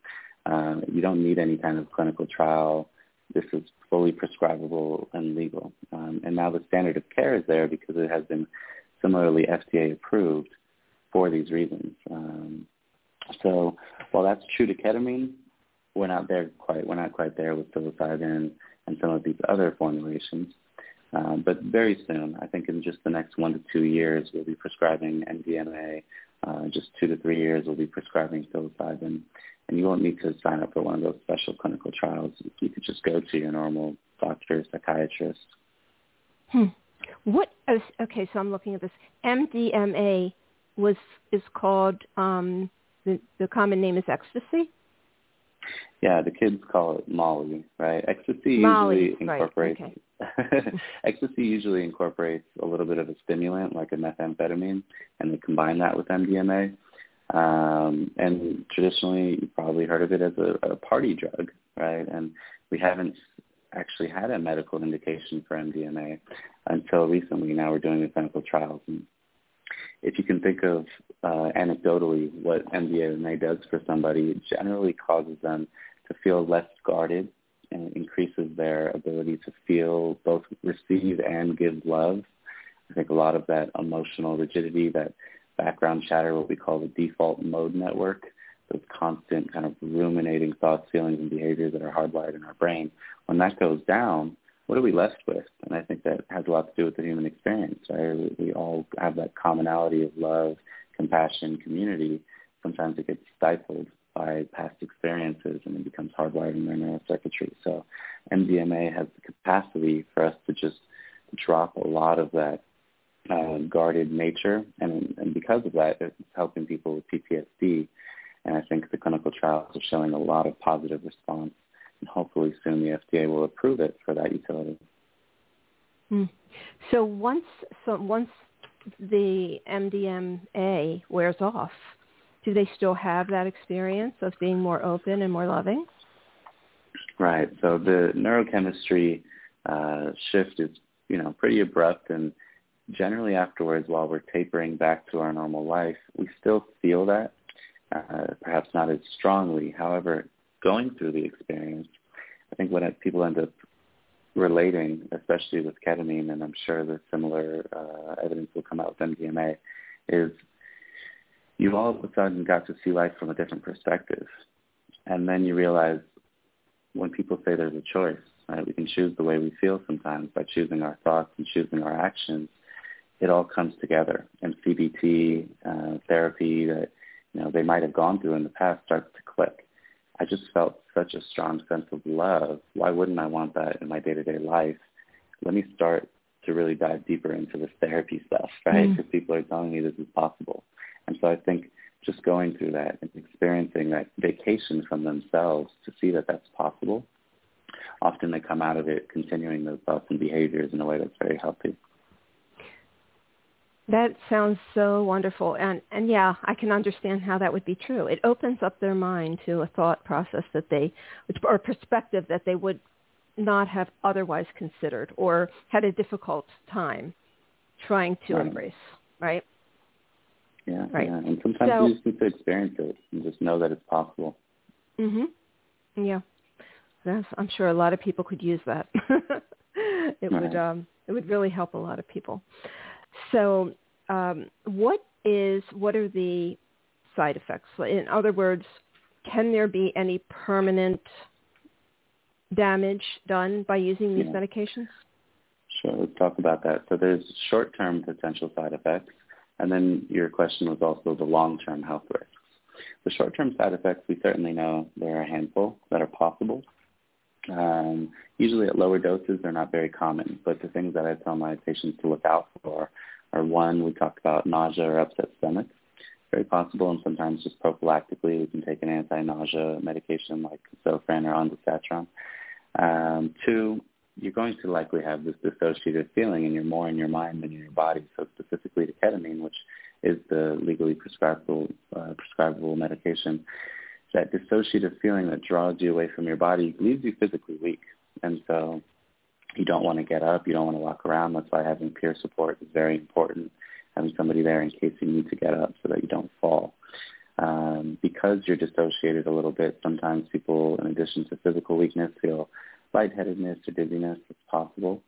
Uh, you don't need any kind of clinical trial. This is fully prescribable and legal. Um, and now the standard of care is there because it has been similarly FDA approved for these reasons. Um, so while that's true to ketamine, we're not there quite. We're not quite there with psilocybin and some of these other formulations. Um, but very soon, I think in just the next one to two years, we'll be prescribing MDMA. Uh, just two to three years, we'll be prescribing psilocybin. And you won't need to sign up for one of those special clinical trials. You could just go to your normal doctor, psychiatrist. Hmm. What? Okay, so I'm looking at this. MDMA was is called um, the the common name is ecstasy. Yeah, the kids call it Molly, right? Ecstasy Molly, usually incorporates right, okay. [LAUGHS] ecstasy usually incorporates a little bit of a stimulant like a methamphetamine, and they combine that with MDMA. Um, and traditionally, you probably heard of it as a, a party drug, right? And we haven't actually had a medical indication for MDMA until recently. Now we're doing the clinical trials, and if you can think of uh, anecdotally what MDMA does for somebody, it generally causes them to feel less guarded and increases their ability to feel both receive and give love. I think a lot of that emotional rigidity, that background chatter, what we call the default mode network, those constant kind of ruminating thoughts, feelings, and behaviors that are hardwired in our brain, when that goes down, what are we left with? And I think that has a lot to do with the human experience. Right? We all have that commonality of love, compassion, community. Sometimes it gets stifled by past experiences and it becomes hardwired in their neural circuitry. So MDMA has the capacity for us to just drop a lot of that uh, guarded nature. And, and because of that, it's helping people with PTSD. And I think the clinical trials are showing a lot of positive response and hopefully soon the FDA will approve it for that utility. Mm. So once so once the MDMA wears off, do they still have that experience of being more open and more loving? Right. So the neurochemistry uh, shift is, you know, pretty abrupt, and generally afterwards, while we're tapering back to our normal life, we still feel that, uh, perhaps not as strongly. However, going through the experience, I think what people end up relating, especially with ketamine, and I'm sure the similar uh, evidence will come out with MDMA, is you all of a sudden got to see life from a different perspective. And then you realize when people say there's a choice, right, we can choose the way we feel sometimes by choosing our thoughts and choosing our actions, it all comes together. And CBT uh, therapy that you know they might have gone through in the past starts to click. I just felt such a strong sense of love. Why wouldn't I want that in my day-to-day life? Let me start to really dive deeper into this therapy stuff, [LAUGHS] right? Because mm. people are telling me this is possible. And so I think just going through that and experiencing that vacation from themselves to see that that's possible, often they come out of it continuing those thoughts and behaviors in a way that's very healthy. That sounds so wonderful. And, and yeah, I can understand how that would be true. It opens up their mind to a thought process that they, or perspective that they would not have otherwise considered or had a difficult time trying to right. embrace, right? Yeah, right. Yeah. And sometimes so, you just need to experience it and just know that it's possible. Mhm. Yeah. That's, I'm sure a lot of people could use that. [LAUGHS] it right. would um, it would really help a lot of people. So, um, what is what are the side effects? In other words, can there be any permanent damage done by using these yeah. medications? Sure, let's talk about that. So there's short-term potential side effects, and then your question was also the long-term health risks. The short-term side effects, we certainly know there are a handful that are possible. Um, usually at lower doses, they're not very common, but the things that I tell my patients to look out for are one, we talked about nausea or upset stomach. Very possible, and sometimes just prophylactically, we can take an anti-nausea medication like Zofran or ondansetron. Um, two, you're going to likely have this dissociative feeling, and you're more in your mind than in your body. So specifically to ketamine, which is the legally prescribable uh, prescribable medication, that dissociative feeling that draws you away from your body leaves you physically weak. And so you don't want to get up, you don't want to walk around. That's why having peer support is very important. Having somebody there in case you need to get up so that you don't fall. Um, because you're dissociated a little bit, sometimes people, in addition to physical weakness, feel lightheadedness or dizziness. It's possible.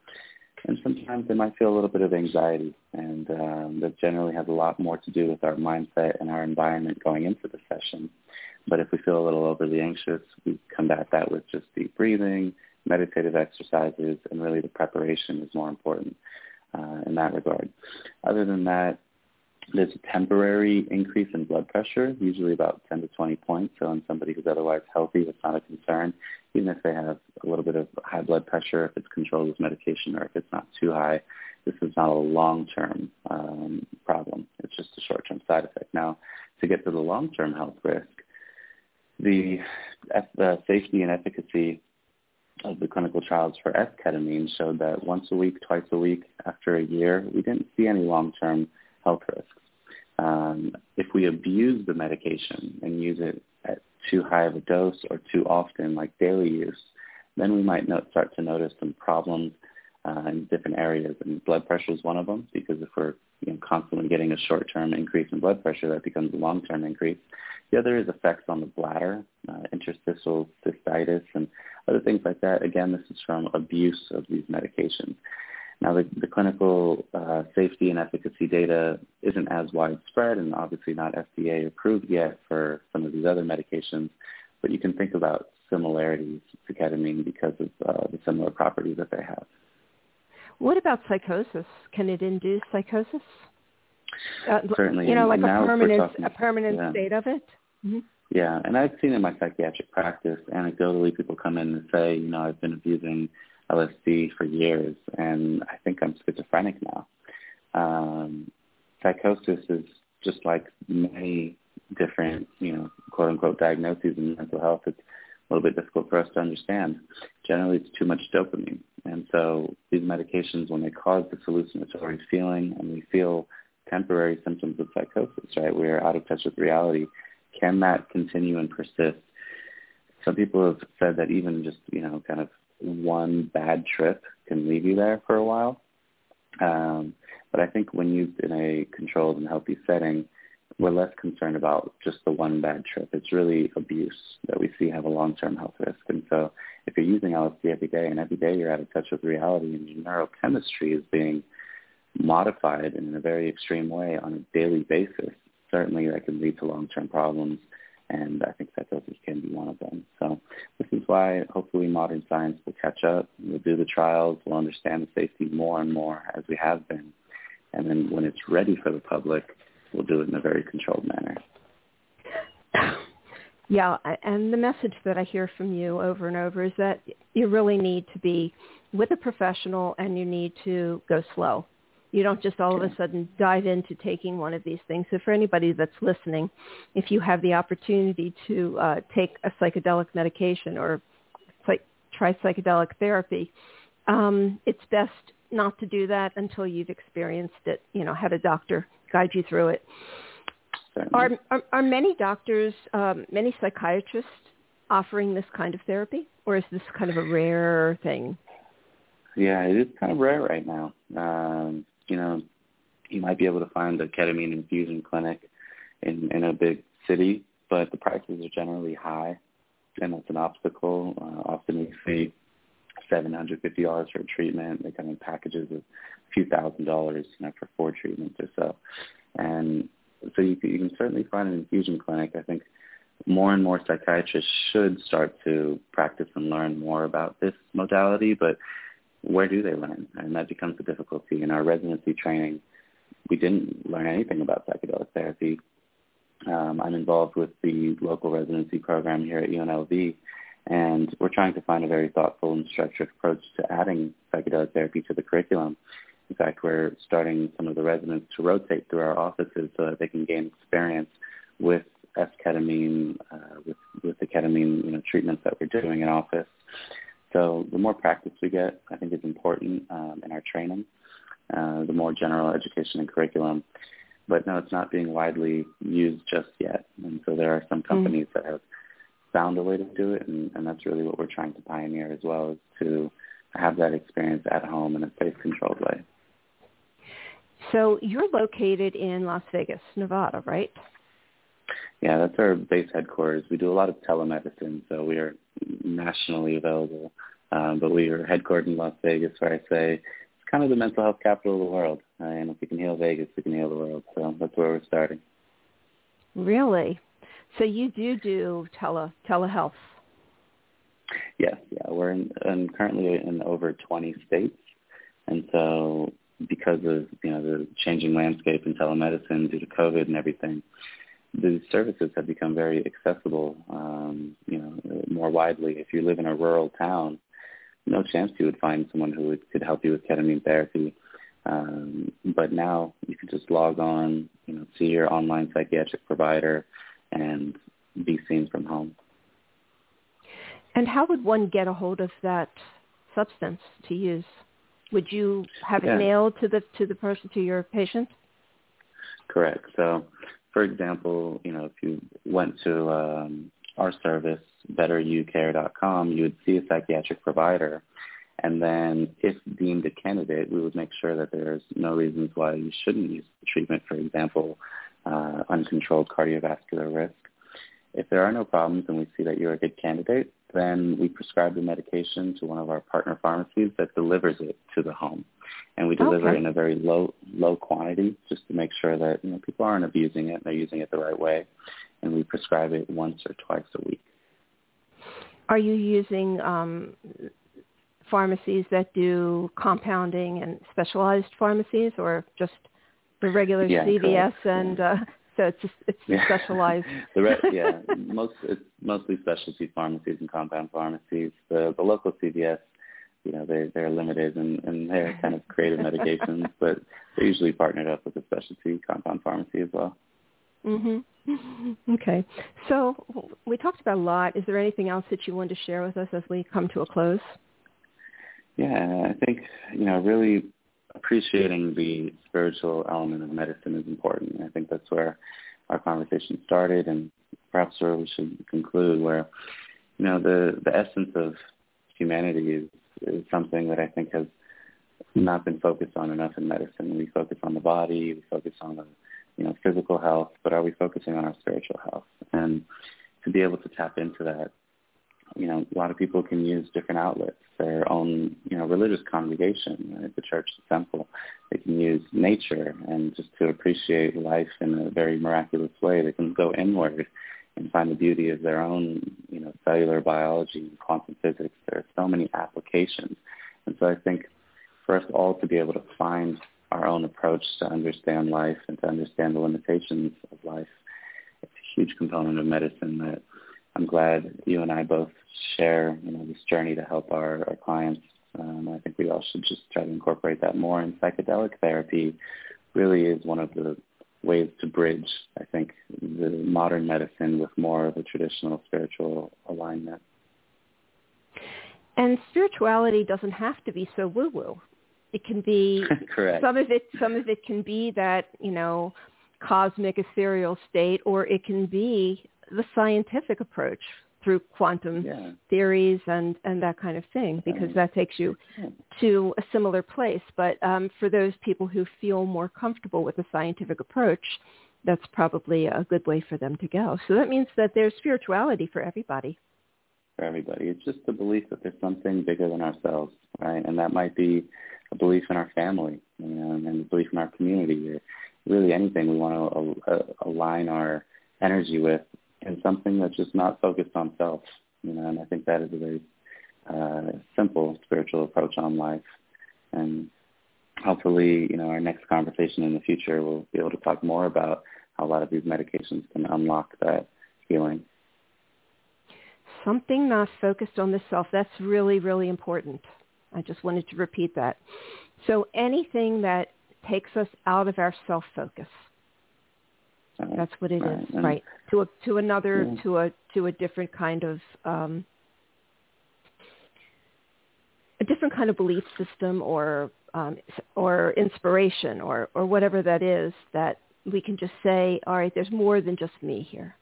And sometimes they might feel a little bit of anxiety, and um, that generally has a lot more to do with our mindset and our environment going into the session. But if we feel a little overly anxious, we combat that with just deep breathing, meditative exercises, and really the preparation is more important uh, in that regard. Other than that, there's a temporary increase in blood pressure, usually about 10 to 20 points. So in somebody who's otherwise healthy, that's not a concern. Even if they have a little bit of high blood pressure, if it's controlled with medication or if it's not too high, this is not a long-term um, problem. It's just a short-term side effect. Now, to get to the long-term health risk, the, the safety and efficacy of the clinical trials for S-ketamine showed that once a week, twice a week, after a year, we didn't see any long-term health risks. Um, if we abuse the medication and use it at too high of a dose or too often, like daily use, then we might not start to notice some problems uh, in different areas. And blood pressure is one of them because if we're you know, constantly getting a short-term increase in blood pressure, that becomes a long-term increase. The other is effects on the bladder, uh, interstitial cystitis, and other things like that. Again, this is from abuse of these medications. Now, the, the clinical uh, safety and efficacy data isn't as widespread and obviously not FDA approved yet for some of these other medications, but you can think about similarities to ketamine because of uh, the similar properties that they have. What about psychosis? Can it induce psychosis? Uh, Certainly. You know, like and a permanent, a permanent yeah. state of it? Mm-hmm. Yeah, and I've seen in my psychiatric practice, anecdotally, people come in and say, you know, I've been abusing LSD for years, and I think I'm schizophrenic now. Um, psychosis is just like many different, you know, quote unquote diagnoses in mental health. It's a little bit difficult for us to understand. Generally, it's too much dopamine, and so these medications, when they cause this hallucinatory feeling, and we feel temporary symptoms of psychosis, right? We're out of touch with reality. Can that continue and persist? Some people have said that even just, you know, kind of one bad trip can leave you there for a while. Um, but I think when used in a controlled and healthy setting, we're less concerned about just the one bad trip. It's really abuse that we see have a long-term health risk. And so if you're using LSD every day and every day you're out of touch with reality and your neurochemistry is being modified in a very extreme way on a daily basis, certainly that can lead to long-term problems and I think psychosis can be one of them. So this is why hopefully modern science will catch up. We'll do the trials. We'll understand the safety more and more as we have been. And then when it's ready for the public, we'll do it in a very controlled manner. Yeah, and the message that I hear from you over and over is that you really need to be with a professional and you need to go slow. You don't just all of a sudden dive into taking one of these things. So for anybody that's listening, if you have the opportunity to uh, take a psychedelic medication or psych- try psychedelic therapy, um, it's best not to do that until you've experienced it, you know, had a doctor guide you through it. Are, are, are many doctors, um, many psychiatrists offering this kind of therapy, or is this kind of a rare thing? Yeah, it is kind of rare right now. Um, you know, you might be able to find a ketamine infusion clinic in in a big city, but the prices are generally high, and that's an obstacle. Uh, often we see seven hundred fifty dollars for a treatment. They come in packages of a few thousand dollars, you know, for four treatments or so, and so you you can certainly find an infusion clinic. I think more and more psychiatrists should start to practice and learn more about this modality, but where do they learn? And that becomes the difficulty. In our residency training, we didn't learn anything about psychedelic therapy. Um, I'm involved with the local residency program here at UNLV, and we're trying to find a very thoughtful and structured approach to adding psychedelic therapy to the curriculum. In fact, we're starting some of the residents to rotate through our offices so that they can gain experience with S-ketamine, uh, with, with the ketamine you know, treatments that we're doing in office. So the more practice we get, I think is important um, in our training, uh, the more general education and curriculum. But no, it's not being widely used just yet. And so there are some mm-hmm. companies mm-hmm. that have found a way to do it, and, and that's really what we're trying to pioneer as well, is to have that experience at home in a safe, controlled way. So you're located in Las Vegas, Nevada, right? Yeah, that's our base headquarters. We do a lot of telemedicine, so we are nationally available. Um, but we are headquartered in Las Vegas, where I say it's kind of the mental health capital of the world. Uh, and if we can heal Vegas, we can heal the world. So that's where we're starting. Really? So you do do tele telehealth? Yes, yeah, we're in, in currently in over 20 states, and so because of you know the changing landscape in telemedicine due to COVID and everything, the services have become very accessible, um, you know, more widely. If you live in a rural town, no chance you would find someone who would, could help you with ketamine therapy. Um, but now you can just log on, you know, see your online psychiatric provider, and be seen from home. And how would one get a hold of that substance to use? Would you have it mailed to the to the person to your patient? Correct. So, for example, you know, if you went to um, our service, betterucare.com, you would see a psychiatric provider, and then if deemed a candidate, we would make sure that there's no reasons why you shouldn't use the treatment. For example, uh, uncontrolled cardiovascular risk. If there are no problems and we see that you're a good candidate, then we prescribe the medication to one of our partner pharmacies that delivers it to the home. And we deliver okay. it in a very low low quantity just to make sure that you know people aren't abusing it, they're using it the right way. And we prescribe it once or twice a week. Are you using um, pharmacies that do compounding and specialized pharmacies or just the regular yeah, CVS correct. and uh, so it's just, it's yeah. specialized. [LAUGHS] the yeah, [LAUGHS] most it's mostly specialty pharmacies and compound pharmacies. The the local CVS, you know, they they're limited and and they're kind of creative medications, [LAUGHS] but they're usually partnered up with a specialty compound pharmacy as well. Mhm. Okay. So we talked about a lot. Is there anything else that you wanted to share with us as we come to a close? Yeah, I think you know really appreciating the spiritual element of medicine is important. I think that's where our conversation started and perhaps where we should conclude where, you know, the, the essence of humanity is, is something that I think has not been focused on enough in medicine. We focus on the body, we focus on the, you know, physical health, but are we focusing on our spiritual health? And to be able to tap into that you know, a lot of people can use different outlets, their own, you know, religious congregation, right? the church, the temple. They can use nature and just to appreciate life in a very miraculous way. They can go inward and find the beauty of their own, you know, cellular biology and quantum physics. There are so many applications. And so I think for us all to be able to find our own approach to understand life and to understand the limitations of life, it's a huge component of medicine that I'm glad you and I both share, you know, this journey to help our, our clients. Um, I think we all should just try to incorporate that more. And psychedelic therapy really is one of the ways to bridge, I think, the modern medicine with more of a traditional spiritual alignment. And spirituality doesn't have to be so woo-woo. It can be [LAUGHS] Correct. some of it. Some of it can be that you know cosmic ethereal state, or it can be the scientific approach through quantum yeah. theories and, and that kind of thing because that takes you to a similar place. But um, for those people who feel more comfortable with the scientific approach, that's probably a good way for them to go. So that means that there's spirituality for everybody. For everybody. It's just the belief that there's something bigger than ourselves, right? And that might be a belief in our family, you know, and a belief in our community, or really anything we want to uh, align our energy with and something that's just not focused on self. You know, and I think that is a very uh, simple spiritual approach on life. And hopefully, you know, our next conversation in the future will be able to talk more about how a lot of these medications can unlock that healing. Something not focused on the self. That's really, really important. I just wanted to repeat that. So anything that takes us out of our self-focus, that's what it right. is, and, right? To a to another yeah. to a to a different kind of um, a different kind of belief system or um, or inspiration or or whatever that is that we can just say, all right, there's more than just me here.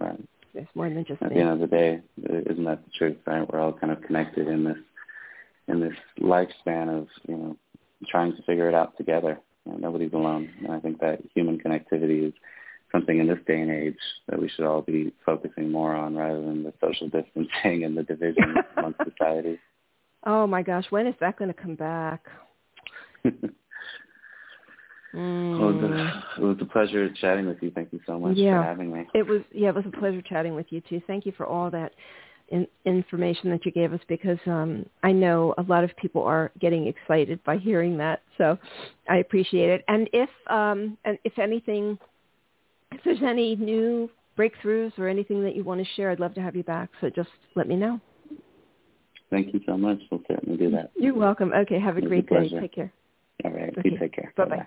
Right. There's more than just At me. the end of the day, isn't that the truth? Right? We're all kind of connected in this in this lifespan of you know trying to figure it out together. You know, nobody's alone, and I think that human connectivity is something in this day and age that we should all be focusing more on rather than the social distancing and the division [LAUGHS] amongst society. Oh my gosh, when is that going to come back? [LAUGHS] Mm. Well, it was a pleasure chatting with you. Thank you so much yeah. for having me. It was yeah, it was a pleasure chatting with you too. Thank you for all that. In, information that you gave us because um, I know a lot of people are getting excited by hearing that. So I appreciate it. And if um, and if anything, if there's any new breakthroughs or anything that you want to share, I'd love to have you back. So just let me know. Thank you so much. We'll certainly do that. You're welcome. Okay. Have a great a day. Take care. All right. Okay. You take care. Bye bye.